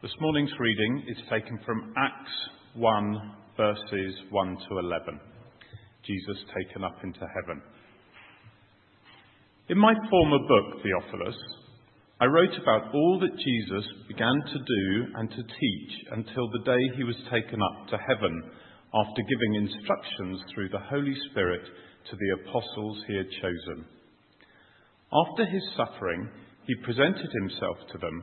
This morning's reading is taken from Acts 1, verses 1 to 11. Jesus taken up into heaven. In my former book, Theophilus, I wrote about all that Jesus began to do and to teach until the day he was taken up to heaven after giving instructions through the Holy Spirit to the apostles he had chosen. After his suffering, he presented himself to them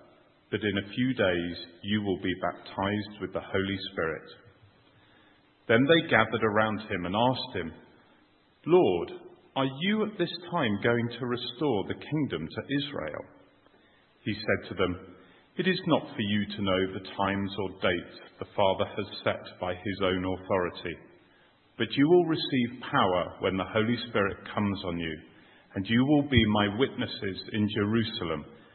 that in a few days you will be baptized with the Holy Spirit. Then they gathered around him and asked him, Lord, are you at this time going to restore the kingdom to Israel? He said to them, It is not for you to know the times or dates the Father has set by his own authority, but you will receive power when the Holy Spirit comes on you, and you will be my witnesses in Jerusalem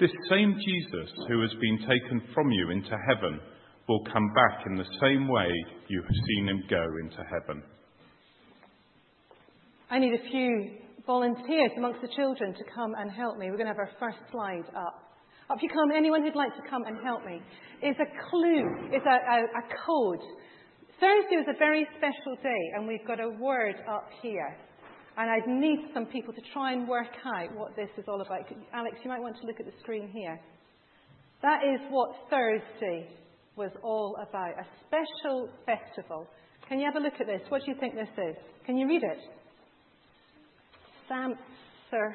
This same Jesus who has been taken from you into heaven will come back in the same way you have seen him go into heaven. I need a few volunteers amongst the children to come and help me. We're going to have our first slide up. Up you come, anyone who'd like to come and help me. It's a clue, it's a, a, a code. Thursday was a very special day, and we've got a word up here. And I'd need some people to try and work out what this is all about. Alex, you might want to look at the screen here. That is what Thursday was all about a special festival. Can you have a look at this? What do you think this is? Can you read it? Samsur.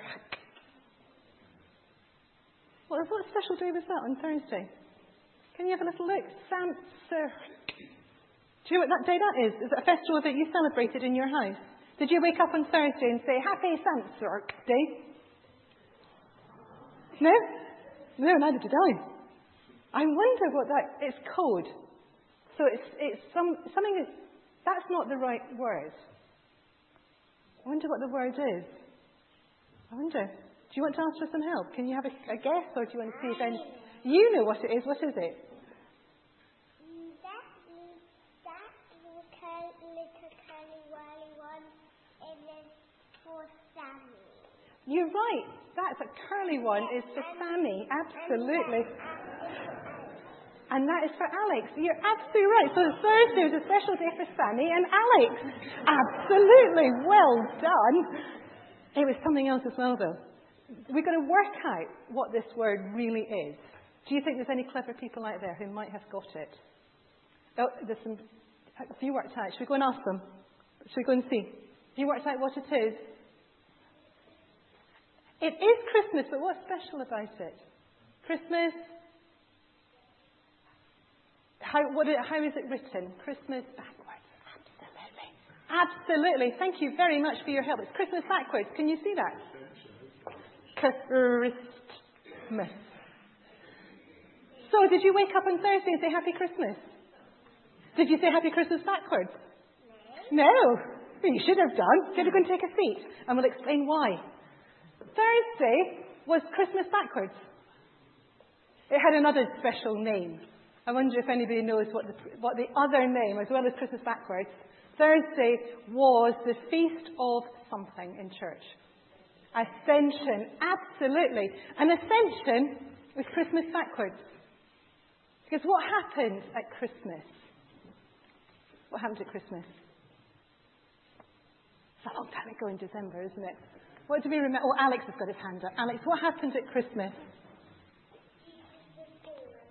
What, what special day was that on Thursday? Can you have a little look? Samsur. Do you know what that day that is? Is it a festival that you celebrated in your house? Did you wake up on Thursday and say, Happy Samsark Day? No? No, neither did I. I wonder what that is code. So it's, it's some, something, that's not the right word. I wonder what the word is. I wonder. Do you want to ask for some help? Can you have a, a guess or do you want to see if any, you know what it is? What is it? You're right. That's a curly one. Is for Sammy. Absolutely. And that is for Alex. You're absolutely right. So Thursday was a special day for Sammy and Alex. Absolutely. Well done. It was something else as well, though. We're going to work out what this word really is. Do you think there's any clever people out there who might have got it? Oh, there's some. Have you worked out? Should we go and ask them? Should we go and see? Have you worked out what it is? It is Christmas, but what's special about it? Christmas. How, what, how is it written? Christmas ah, backwards. Absolutely. Absolutely. Thank you very much for your help. It's Christmas backwards. Can you see that? Christmas. So, did you wake up on Thursday and say Happy Christmas? Did you say Happy Christmas backwards? No. No. you should have done. Should have gone take a seat, and we'll explain why. Thursday was Christmas backwards. It had another special name. I wonder if anybody knows what the, what the other name, as well as Christmas backwards. Thursday was the feast of something in church. Ascension, absolutely. And Ascension was Christmas backwards. Because what happened at Christmas? What happened at Christmas? It's a long time ago in December, isn't it? What do we remember? Oh, Alex has got his hand up. Alex, what happened at Christmas?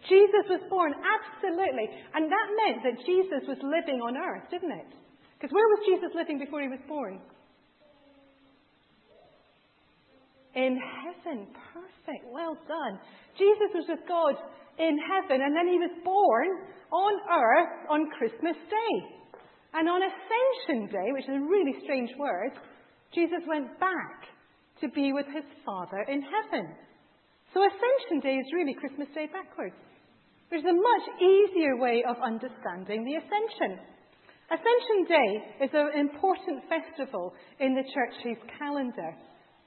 Jesus was born, absolutely. And that meant that Jesus was living on earth, didn't it? Because where was Jesus living before he was born? In heaven. Perfect. Well done. Jesus was with God in heaven, and then he was born on earth on Christmas Day. And on Ascension Day, which is a really strange word, Jesus went back to be with his Father in heaven. So Ascension Day is really Christmas Day backwards, which is a much easier way of understanding the Ascension. Ascension Day is an important festival in the church's calendar.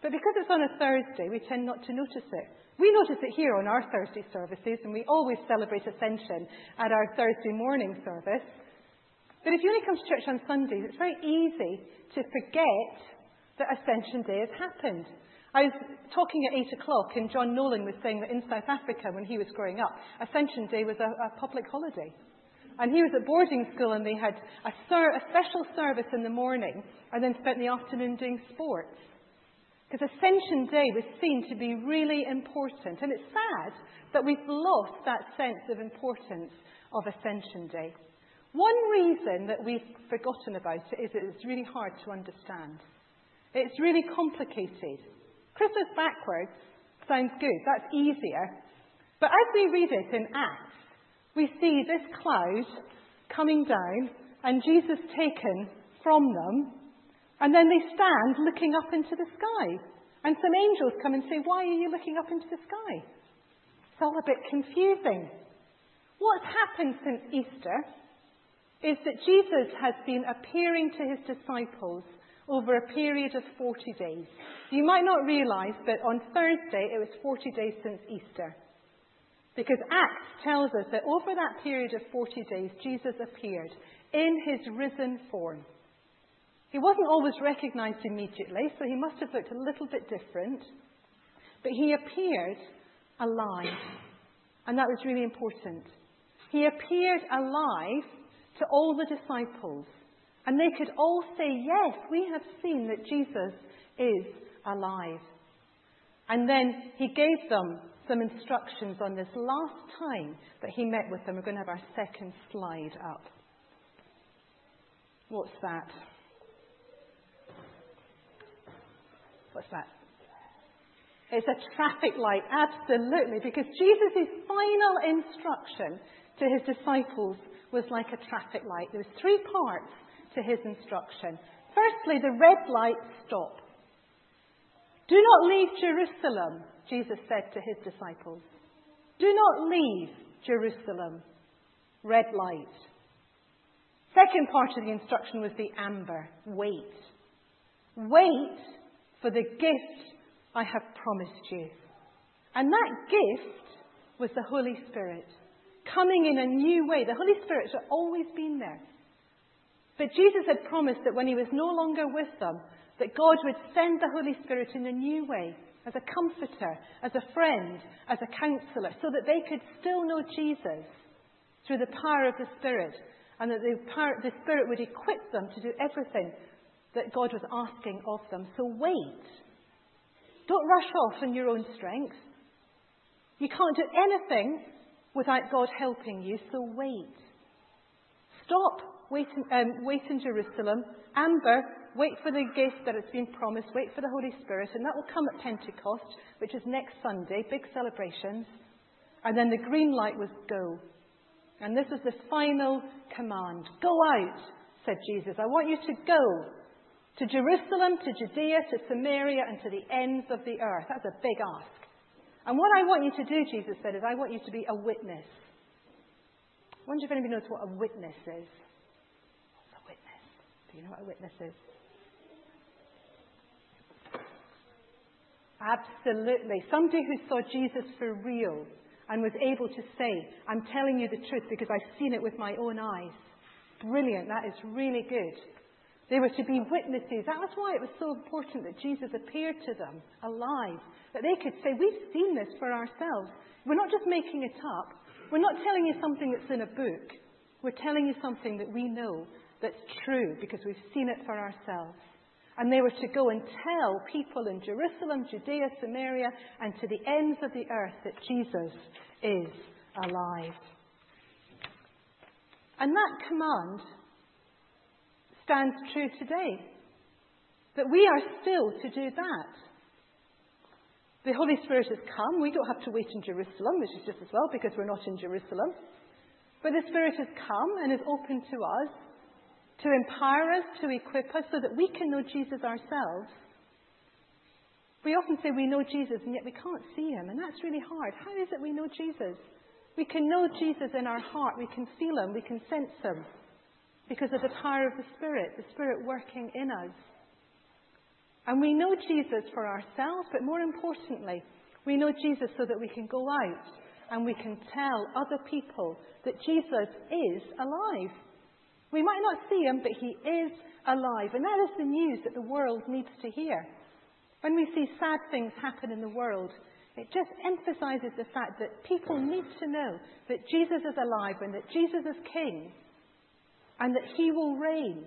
But because it's on a Thursday, we tend not to notice it. We notice it here on our Thursday services, and we always celebrate Ascension at our Thursday morning service. But if you only come to church on Sundays, it's very easy to forget that Ascension Day has happened. I was talking at 8 o'clock, and John Nolan was saying that in South Africa, when he was growing up, Ascension Day was a, a public holiday. And he was at boarding school, and they had a, ser- a special service in the morning, and then spent the afternoon doing sports. Because Ascension Day was seen to be really important. And it's sad that we've lost that sense of importance of Ascension Day. One reason that we've forgotten about it is that it's really hard to understand. It's really complicated. Christmas backwards sounds good, that's easier. But as we read it in Acts, we see this cloud coming down and Jesus taken from them and then they stand looking up into the sky. And some angels come and say, Why are you looking up into the sky? It's all a bit confusing. What's happened since Easter is that Jesus has been appearing to his disciples over a period of 40 days. You might not realize, but on Thursday it was 40 days since Easter. Because Acts tells us that over that period of 40 days, Jesus appeared in his risen form. He wasn't always recognized immediately, so he must have looked a little bit different. But he appeared alive. And that was really important. He appeared alive to all the disciples. And they could all say, Yes, we have seen that Jesus is alive. And then he gave them some instructions on this last time that he met with them. We're going to have our second slide up. What's that? What's that? It's a traffic light, absolutely, because Jesus' final instruction to his disciples was like a traffic light. There was three parts to his instruction. Firstly, the red light stop. Do not leave Jerusalem, Jesus said to his disciples. Do not leave Jerusalem. Red light. Second part of the instruction was the amber. Wait. Wait for the gift I have promised you. And that gift was the Holy Spirit coming in a new way. The Holy Spirit had always been there. But Jesus had promised that when he was no longer with them, that God would send the Holy Spirit in a new way, as a comforter, as a friend, as a counselor, so that they could still know Jesus through the power of the Spirit, and that the, power, the Spirit would equip them to do everything that God was asking of them. So wait. Don't rush off in your own strength. You can't do anything without God helping you, so wait. Stop, wait in, um, wait in Jerusalem. Amber, wait for the gift that has been promised. Wait for the Holy Spirit, and that will come at Pentecost, which is next Sunday, big celebrations. And then the green light was go. And this is the final command. Go out, said Jesus. I want you to go to Jerusalem, to Judea, to Samaria, and to the ends of the earth. That's a big ask. And what I want you to do, Jesus said, is I want you to be a witness. I wonder if anybody knows what a witness is. What's a witness? Do you know what a witness is? Absolutely. Somebody who saw Jesus for real and was able to say, I'm telling you the truth because I've seen it with my own eyes. Brilliant. That is really good. They were to be witnesses. That was why it was so important that Jesus appeared to them alive, that they could say, We've seen this for ourselves. We're not just making it up. We're not telling you something that's in a book. We're telling you something that we know that's true because we've seen it for ourselves. And they were to go and tell people in Jerusalem, Judea, Samaria, and to the ends of the earth that Jesus is alive. And that command stands true today. That we are still to do that. The Holy Spirit has come. We don't have to wait in Jerusalem, which is just as well because we're not in Jerusalem. But the Spirit has come and is open to us to empower us, to equip us, so that we can know Jesus ourselves. We often say we know Jesus and yet we can't see him, and that's really hard. How is it we know Jesus? We can know Jesus in our heart, we can feel him, we can sense him because of the power of the Spirit, the Spirit working in us. And we know Jesus for ourselves, but more importantly, we know Jesus so that we can go out and we can tell other people that Jesus is alive. We might not see him, but he is alive. And that is the news that the world needs to hear. When we see sad things happen in the world, it just emphasizes the fact that people need to know that Jesus is alive and that Jesus is king and that he will reign.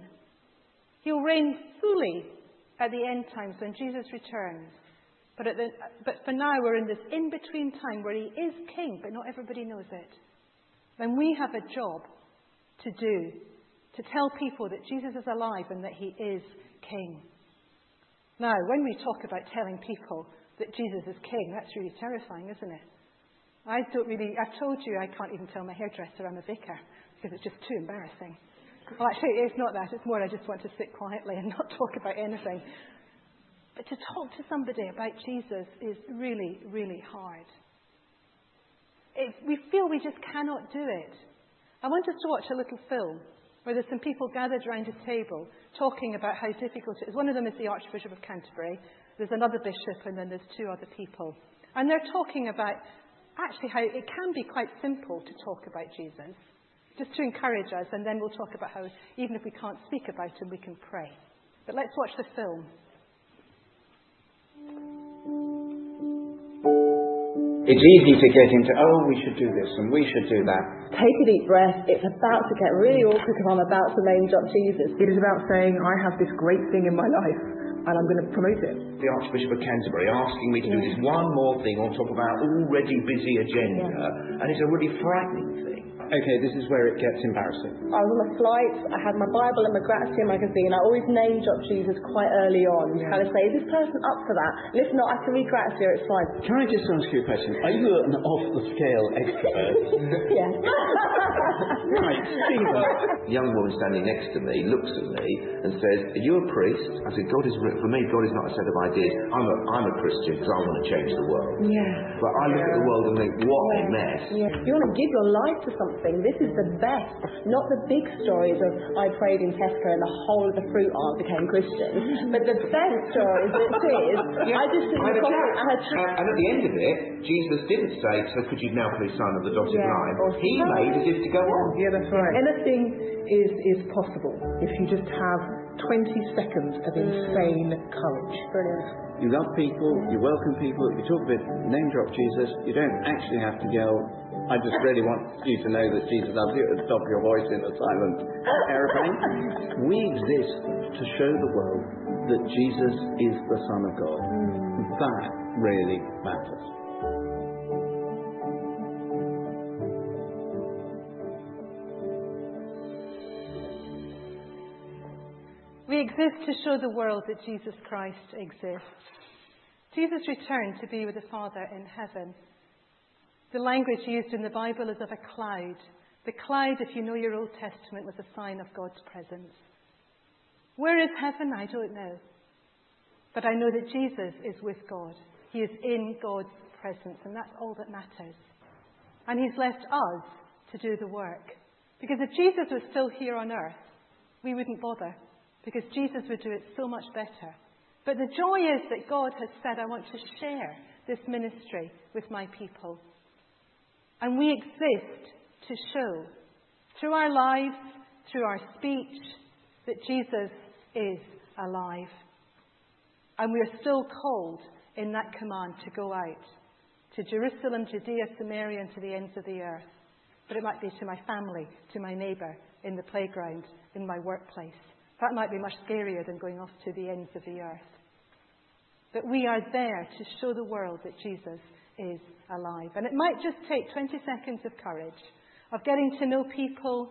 He'll reign fully at the end times when Jesus returns. But, the, but for now, we're in this in between time where he is king, but not everybody knows it. Then we have a job to do to tell people that Jesus is alive and that he is king. Now, when we talk about telling people that Jesus is king, that's really terrifying, isn't it? I don't really, I've told you I can't even tell my hairdresser I'm a vicar because it's just too embarrassing. Well, actually, it's not that. It's more I just want to sit quietly and not talk about anything. But to talk to somebody about Jesus is really, really hard. It, we feel we just cannot do it. I want us to watch a little film where there's some people gathered around a table talking about how difficult it is. One of them is the Archbishop of Canterbury. There's another bishop, and then there's two other people. And they're talking about actually how it can be quite simple to talk about Jesus just to encourage us, and then we'll talk about how, even if we can't speak about him, we can pray. But let's watch the film. It's easy to get into, oh, we should do this and we should do that. Take a deep breath. It's about to get really awkward because I'm about to name drop Jesus. It is about saying, I have this great thing in my life and I'm going to promote it. The Archbishop of Canterbury asking me to do this one more thing on top of our already busy agenda, yeah. and it's a really frightening thing okay, this is where it gets embarrassing. I was on a flight, I had my Bible and my Grazia magazine. I always name drop Jesus quite early on to kind of say, is this person up for that? And if not, I can read Grazia, it's fine. Can I just ask you a question? Are you an off the scale expert? yes. right, The young woman standing next to me looks at me and says, Are you a priest? I said, God is, for me, God is not a set of ideas. I'm a, I'm a Christian because I want to change the world. Yeah. But I look at the world and think, what yeah. a mess. Yeah. You want to give your life to something something. This is the best, not the big stories of I prayed in Tesco and the whole of the fruit aisle became Christian, but the best stories that is, I just did the coffee, I had And at the end of it, Jesus didn't say, so could you now please sign on the dotted yeah. line? He made as if to go on. Yeah, that's right. Anything is, is possible if you just have 20 seconds of mm. insane courage. Brilliant. You love people, mm. you welcome people, you talk about name drop Jesus, you don't actually have to yell, I just really want you to know that Jesus loves you at the top of your voice in a silent aeroplane. we exist to show the world that Jesus is the Son of God. That really matters. We exist to show the world that Jesus Christ exists. Jesus returned to be with the Father in heaven. The language used in the Bible is of a cloud. The cloud, if you know your Old Testament, was a sign of God's presence. Where is heaven? I don't know. But I know that Jesus is with God. He is in God's presence, and that's all that matters. And He's left us to do the work. Because if Jesus was still here on earth, we wouldn't bother, because Jesus would do it so much better. But the joy is that God has said, I want to share this ministry with my people. And we exist to show, through our lives, through our speech, that Jesus is alive. And we are still called in that command to go out to Jerusalem, Judea, Samaria, and to the ends of the earth. But it might be to my family, to my neighbour, in the playground, in my workplace. That might be much scarier than going off to the ends of the earth. But we are there to show the world that Jesus is alive. And it might just take 20 seconds of courage, of getting to know people,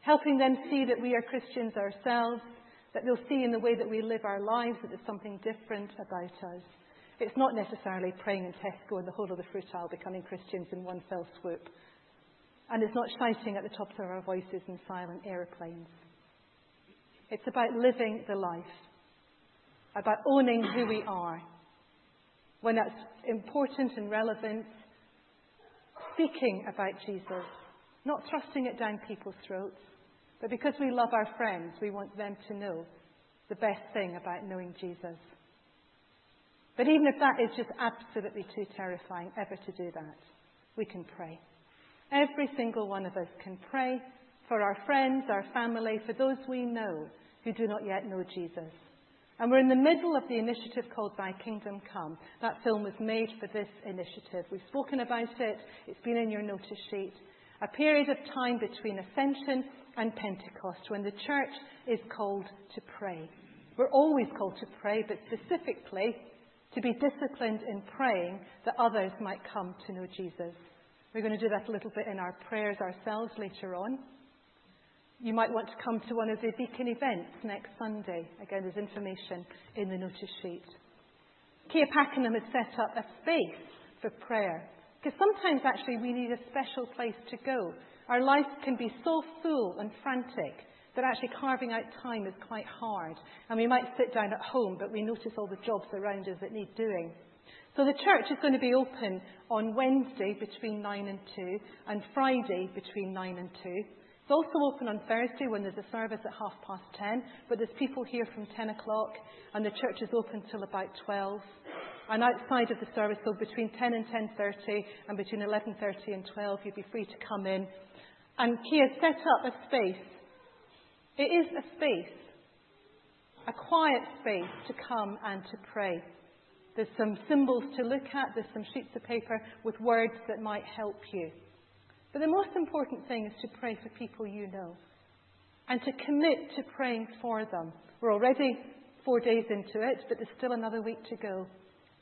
helping them see that we are Christians ourselves, that they'll see in the way that we live our lives that there's something different about us. It's not necessarily praying in Tesco and the whole of the fruit aisle becoming Christians in one fell swoop. And it's not shouting at the tops of our voices in silent aeroplanes. It's about living the life, about owning who we are. When that's important and relevant, speaking about Jesus, not thrusting it down people's throats, but because we love our friends, we want them to know the best thing about knowing Jesus. But even if that is just absolutely too terrifying ever to do that, we can pray. Every single one of us can pray for our friends, our family, for those we know who do not yet know Jesus. And we're in the middle of the initiative called Thy Kingdom Come. That film was made for this initiative. We've spoken about it, it's been in your notice sheet. A period of time between Ascension and Pentecost when the church is called to pray. We're always called to pray, but specifically to be disciplined in praying that others might come to know Jesus. We're going to do that a little bit in our prayers ourselves later on. You might want to come to one of the Beacon events next Sunday. Again, there's information in the notice sheet. Kia Pakenham has set up a space for prayer. Because sometimes actually we need a special place to go. Our life can be so full and frantic that actually carving out time is quite hard. And we might sit down at home, but we notice all the jobs around us that need doing. So the church is going to be open on Wednesday between 9 and 2 and Friday between 9 and 2. It's also open on Thursday when there's a service at half past 10, but there's people here from 10 o'clock and the church is open till about 12. And outside of the service, so between 10 and 10.30 and between 11.30 and 12, you'd be free to come in. And Kia set up a space. It is a space, a quiet space to come and to pray. There's some symbols to look at, there's some sheets of paper with words that might help you. But the most important thing is to pray for people you know and to commit to praying for them. We're already four days into it, but there's still another week to go.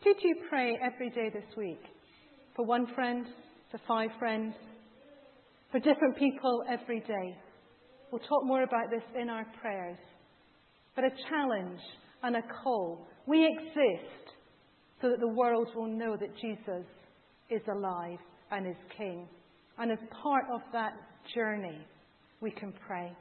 Could you pray every day this week? For one friend, for five friends, for different people every day. We'll talk more about this in our prayers. But a challenge and a call. We exist so that the world will know that Jesus is alive and is King. And as part of that journey, we can pray.